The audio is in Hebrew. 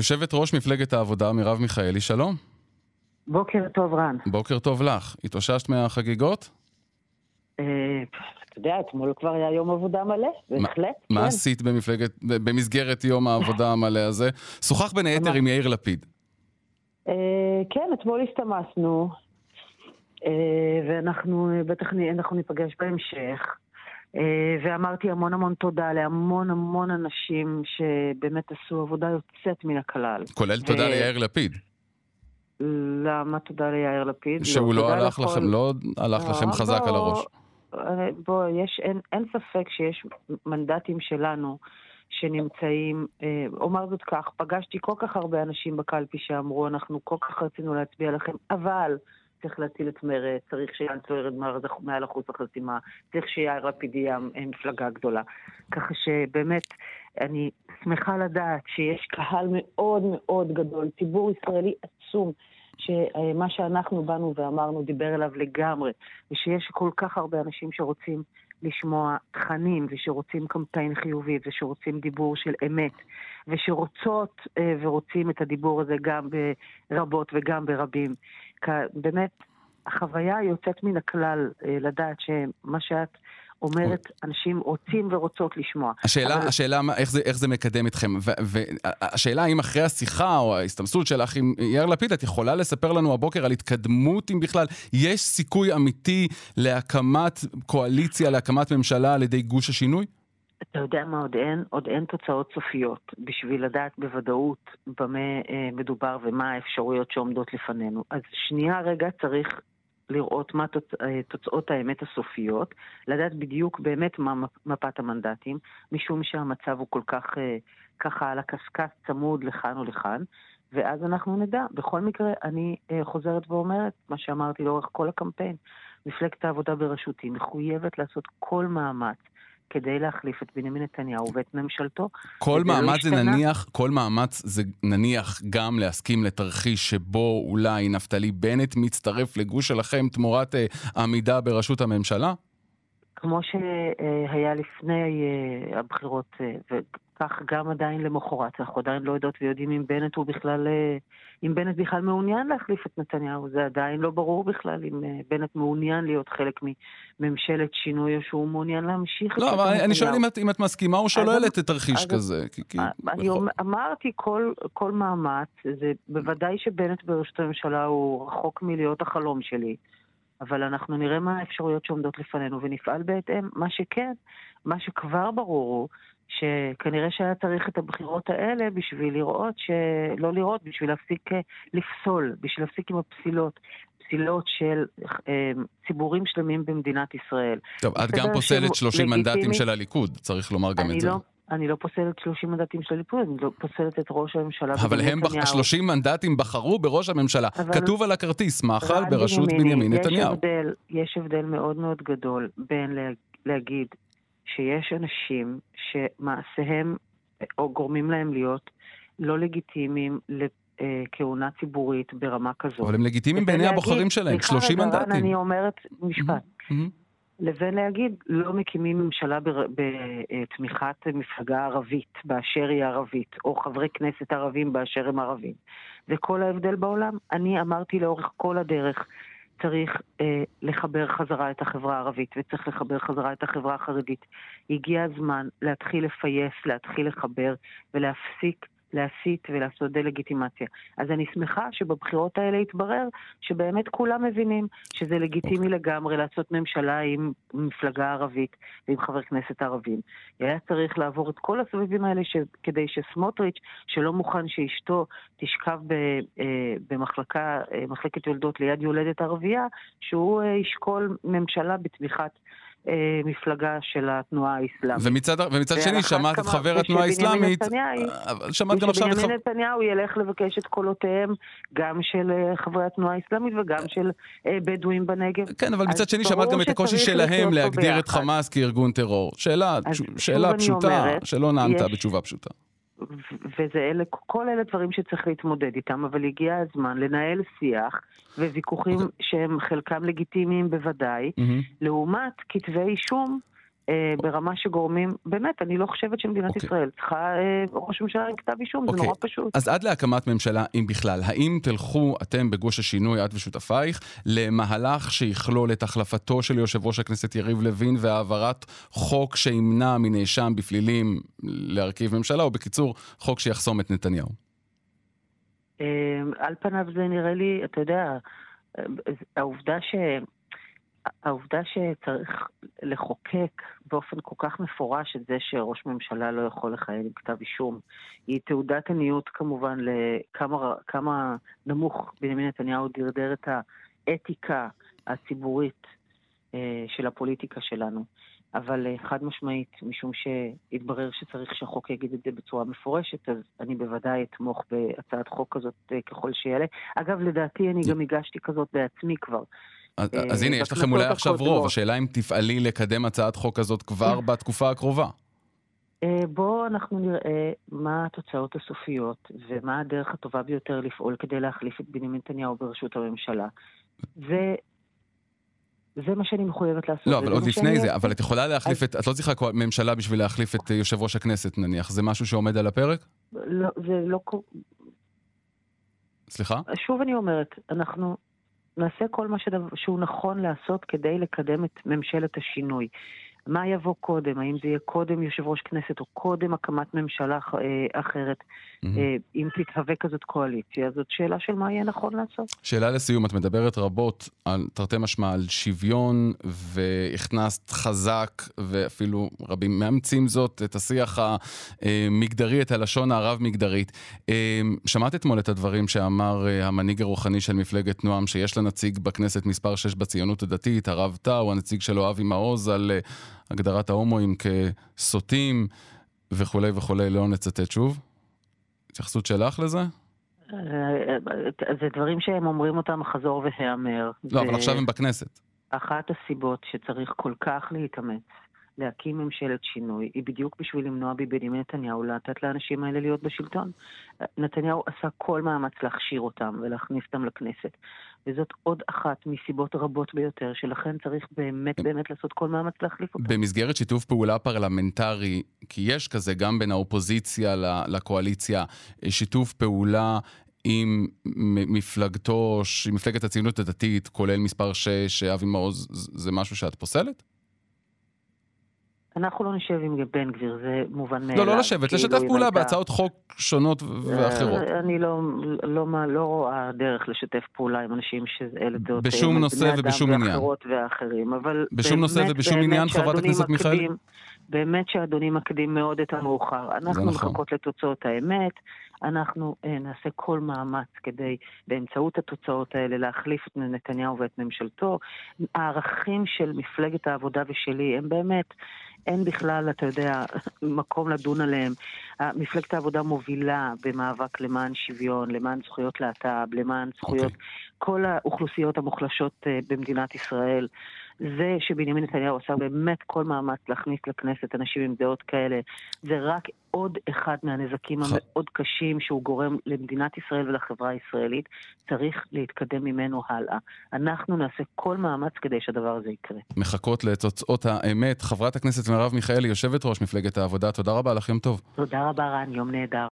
יושבת ראש מפלגת העבודה, מרב מיכאלי, שלום. בוקר טוב, רן. בוקר טוב לך. התאוששת מהחגיגות? אה, אתה יודע, אתמול כבר היה יום עבודה מלא, בהחלט. מה כן. עשית במפלגת, במסגרת יום העבודה המלא הזה? שוחח בין היתר עם יאיר לפיד. אה, כן, אתמול הסתמסנו, אה, ואנחנו בטח ניפגש בהמשך. אה, ואמרתי המון המון תודה להמון המון אנשים שבאמת עשו עבודה יוצאת מן הכלל. כולל תודה ו- ליאיר לפיד. למה תודה ליאיר לפיד? שהוא לא תודה הלך לכל- לכם, לא הלך לא, לכם חזק בוא, על הראש. אה, בוא, יש, אין, אין ספק שיש מנדטים שלנו שנמצאים, אה, אומר זאת כך, פגשתי כל כך הרבה אנשים בקלפי שאמרו, אנחנו כל כך רצינו להצביע לכם, אבל צריך להציל את מרצ, צריך שיאנצו ירד מעל- אחוז החסימה, צריך שיאיר לפיד יהיה מפלגה גדולה. ככה שבאמת, אני שמחה לדעת שיש קהל מאוד מאוד גדול, ציבור ישראלי עצום, שמה שאנחנו באנו ואמרנו דיבר אליו לגמרי, ושיש כל כך הרבה אנשים שרוצים לשמוע תכנים, ושרוצים קמפיין חיובי, ושרוצים דיבור של אמת, ושרוצות אה, ורוצים את הדיבור הזה גם ברבות וגם ברבים. באמת, החוויה יוצאת מן הכלל אה, לדעת שמה שאת אומרת, אנשים רוצים ורוצות לשמוע. השאלה, אבל- השאלה איך זה, איך זה מקדם אתכם, והשאלה האם אחרי השיחה או ההסתמסות שלך עם יאיר לפיד, את יכולה לספר לנו הבוקר על התקדמות, אם בכלל יש סיכוי אמיתי להקמת קואליציה, להקמת ממשלה על ידי גוש השינוי? אתה יודע מה עוד אין? עוד אין תוצאות סופיות בשביל לדעת בוודאות במה אה, מדובר ומה האפשרויות שעומדות לפנינו. אז שנייה רגע צריך לראות מה תוצ... אה, תוצאות האמת הסופיות, לדעת בדיוק באמת מה מפ- מפת המנדטים, משום שהמצב הוא כל כך אה, ככה על הקשקש צמוד לכאן או לכאן, ואז אנחנו נדע. בכל מקרה, אני אה, חוזרת ואומרת מה שאמרתי לאורך כל הקמפיין. מפלגת העבודה בראשותי מחויבת לעשות כל מאמץ כדי להחליף את בנימין נתניהו ואת ממשלתו. כל לא מאמץ זה. נניח, כל מאמץ זה נניח גם להסכים לתרחיש שבו אולי נפתלי בנט מצטרף לגוש שלכם תמורת אה, עמידה בראשות הממשלה? כמו שהיה לפני אה, הבחירות, אה, וכך גם עדיין למחרת, אנחנו עדיין לא יודעות ויודעים אם בנט הוא בכלל, אה, אם בנט בכלל מעוניין להחליף את נתניהו, זה עדיין לא ברור בכלל אם בנט מעוניין להיות חלק מממשלת שינוי או שהוא מעוניין להמשיך לא, אבל אני- שואל. אם את- אם את מסכימה או שוללת את תרחיש כזה. כי- כי- אני בכל- אמרתי כל, כל מאמץ, זה בוודאי שבנט בראשות הממשלה הוא רחוק מלהיות החלום שלי, אבל אנחנו נראה מה האפשרויות שעומדות לפנינו ונפעל בהתאם. מה שכן, מה שכבר ברור הוא שכנראה שהיה צריך את הבחירות האלה בשביל לראות, ש... לא לראות, בשביל להפסיק אה, לפסול, בשביל להפסיק עם הפסילות. פסילות של אה, ציבורים שלמים במדינת ישראל. טוב, את גם פוסלת שהוא 30 מנדטים לגיטימי. של הליכוד, צריך לומר גם את זה. אני לא פוסלת 30 מנדטים של הליכוד, אני לא פוסלת את ראש הממשלה אבל הם, נתניהו. 30 מנדטים בחרו בראש הממשלה. כתוב על הכרטיס, מאכל בראשות בנימין נתניהו. יש הבדל, מאוד מאוד גדול בין לה, להגיד שיש אנשים שמעשיהם או גורמים להם להיות לא לגיטימיים לכהונה ציבורית ברמה כזאת. אבל הם לגיטימיים בעיני הבוחרים שלהם, סליחה 30 רגע, רן, מנדטים. אני אומרת משפט. לבין להגיד, לא מקימים ממשלה בתמיכת מפלגה ערבית באשר היא ערבית, או חברי כנסת ערבים באשר הם ערבים. זה כל ההבדל בעולם. אני אמרתי לאורך כל הדרך, צריך אה, לחבר חזרה את החברה הערבית וצריך לחבר חזרה את החברה החרדית. הגיע הזמן להתחיל לפייס, להתחיל לחבר ולהפסיק להסית ולעשות דה-לגיטימציה. אז אני שמחה שבבחירות האלה התברר שבאמת כולם מבינים שזה לגיטימי okay. לגמרי לעשות ממשלה עם מפלגה ערבית ועם חבר כנסת ערבים. היה צריך לעבור את כל הסבבים האלה ש... כדי שסמוטריץ', שלא מוכן שאשתו תשכב ב... אה, במחלקה, אה, מחלקת יולדות ליד יולדת ערבייה, שהוא אה, ישקול ממשלה בתמיכת... אה, מפלגה של התנועה האסלאמית. ומצד, ומצד שני, שמעת את חבר התנועה האסלאמית, שמעת גם עכשיו את חבר... ושבנימין נתניהו ילך לבקש את קולותיהם גם של אה, חברי התנועה האסלאמית וגם של אה, בדואים בנגב. כן, אבל מצד שני, שמעת גם את הקושי שלהם להגדיר את. חמאס כארגון טרור. שאלה, שאלה פשוטה, שלא נענת יש- בתשובה פשוטה. וזה אלה, כל אלה דברים שצריך להתמודד איתם, אבל הגיע הזמן לנהל שיח וויכוחים שהם חלקם לגיטימיים בוודאי, מהמם. לעומת כתבי אישום אה, ברמה שגורמים, באמת, אני לא חושבת שמדינת okay. אוקיי. ישראל צריכה אה, ראש ממשלה עם כתב אישום, okay. זה אוקיי. נורא פשוט. אז עד להקמת ממשלה, אם בכלל, האם תלכו אתם בגוש השינוי, את ושותפייך, למהלך שיכלול את החלפתו של יושב ראש הכנסת יריב לוין והעברת חוק שימנע מנאשם בפלילים להרכיב ממשלה, או בקיצור, חוק שיחסום את נתניהו? אה, על פניו זה נראה לי, אתה יודע, העובדה ש... העובדה שצריך לחוקק באופן כל כך מפורש את זה שראש ממשלה לא יכול לכהן עם כתב אישום, היא תעודת עניות כמובן לכמה נמוך בנימין נתניהו דרדר את האתיקה הציבורית אה, של הפוליטיקה שלנו. אבל אה, חד משמעית, משום שהתברר שצריך שהחוק יגיד את זה בצורה מפורשת, אז אני בוודאי אתמוך בהצעת חוק כזאת אה, ככל שיעלה. אגב, לדעתי אני גם הגשתי כזאת בעצמי כבר. אז, אז הנה, יש לכם אולי עכשיו רוב, השאלה אם תפעלי לקדם הצעת חוק כזאת כבר בתקופה הקרובה. בואו אנחנו נראה מה התוצאות הסופיות ומה הדרך הטובה ביותר לפעול כדי להחליף את בנימין נתניהו בראשות הממשלה. זה מה שאני מחויבת לעשות. לא, אבל עוד לפני זה, אבל את יכולה להחליף את, את לא צריכה ממשלה בשביל להחליף את יושב ראש הכנסת נניח, זה משהו שעומד על הפרק? לא, זה לא... סליחה? שוב אני אומרת, אנחנו נעשה כל מה שהוא נכון לעשות כדי לקדם את ממשלת השינוי. מה יבוא קודם? האם זה יהיה קודם יושב ראש כנסת או קודם הקמת ממשלה אה, אחרת? Mm-hmm. אם תתהווה כזאת קואליציה, זאת שאלה של מה יהיה נכון לעשות. שאלה לסיום, את מדברת רבות על, תרתי משמע, על שוויון, והכנסת חזק, ואפילו רבים מאמצים זאת, את השיח המגדרי, את הלשון הרב-מגדרית. אה, שמעת אתמול את הדברים שאמר המנהיג הרוחני של מפלגת נועם, שיש לה נציג בכנסת מספר 6 בציונות הדתית, הרב טאו, הנציג שלו אבי מעוז, על... הגדרת ההומואים כסוטים וכולי וכולי, לא נצטט שוב. התייחסות שלך לזה? זה דברים שהם אומרים אותם חזור והיאמר. לא, אבל עכשיו הם בכנסת. אחת הסיבות שצריך כל כך להתאמץ להקים ממשלת שינוי היא בדיוק בשביל למנוע מבנימין נתניהו לתת לאנשים האלה להיות בשלטון. נתניהו עשה כל מאמץ להכשיר אותם ולהכניס אותם לכנסת. וזאת עוד אחת מסיבות רבות ביותר, שלכן צריך באמת באמת לעשות כל מאמץ להחליף אותם. במסגרת שיתוף פעולה פרלמנטרי, כי יש כזה גם בין האופוזיציה לקואליציה, שיתוף פעולה עם מפלגתו, מפלגת הציונות הדתית, כולל מספר 6, אבי מעוז, זה משהו שאת פוסלת? אנחנו לא נשב עם בן גביר, זה מובן מאליו. לא, לא לשבת, כאילו לשתף פעולה. בהצעות חוק שונות ואחרות. אני לא, לא, לא, לא רואה דרך לשתף פעולה עם אנשים שאלה דעות... בשום נושא ובשום עניין. ואחרות ואחרים, אבל... בשום באמת, נושא ובשום עניין, חברת הכנסת מיכאלי? באמת שאדוני מקדים מאוד את המאוחר. אנחנו נכון. מחכות לתוצאות האמת. אנחנו אה, נעשה כל מאמץ כדי באמצעות התוצאות האלה להחליף את נתניהו ואת ממשלתו. הערכים של מפלגת העבודה ושלי הם באמת, אין בכלל, אתה יודע, מקום לדון עליהם. מפלגת העבודה מובילה במאבק למען שוויון, למען זכויות להט"ב, למען זכויות okay. אוקיי. כל האוכלוסיות המוחלשות אה, במדינת ישראל. זה שבנימין נתניהו עשה באמת כל מאמץ להכניס לכנסת אנשים עם דעות כאלה, זה רק עוד אחד מהנזקים המאוד קשים שהוא גורם למדינת ישראל ולחברה הישראלית. צריך להתקדם ממנו הלאה. אנחנו נעשה כל מאמץ כדי שהדבר הזה יקרה. מחכות לתוצאות האמת. חברת הכנסת מרב מיכאלי, יושבת ראש מפלגת העבודה, תודה רבה לך, יום טוב. תודה רבה, רן, יום נהדר.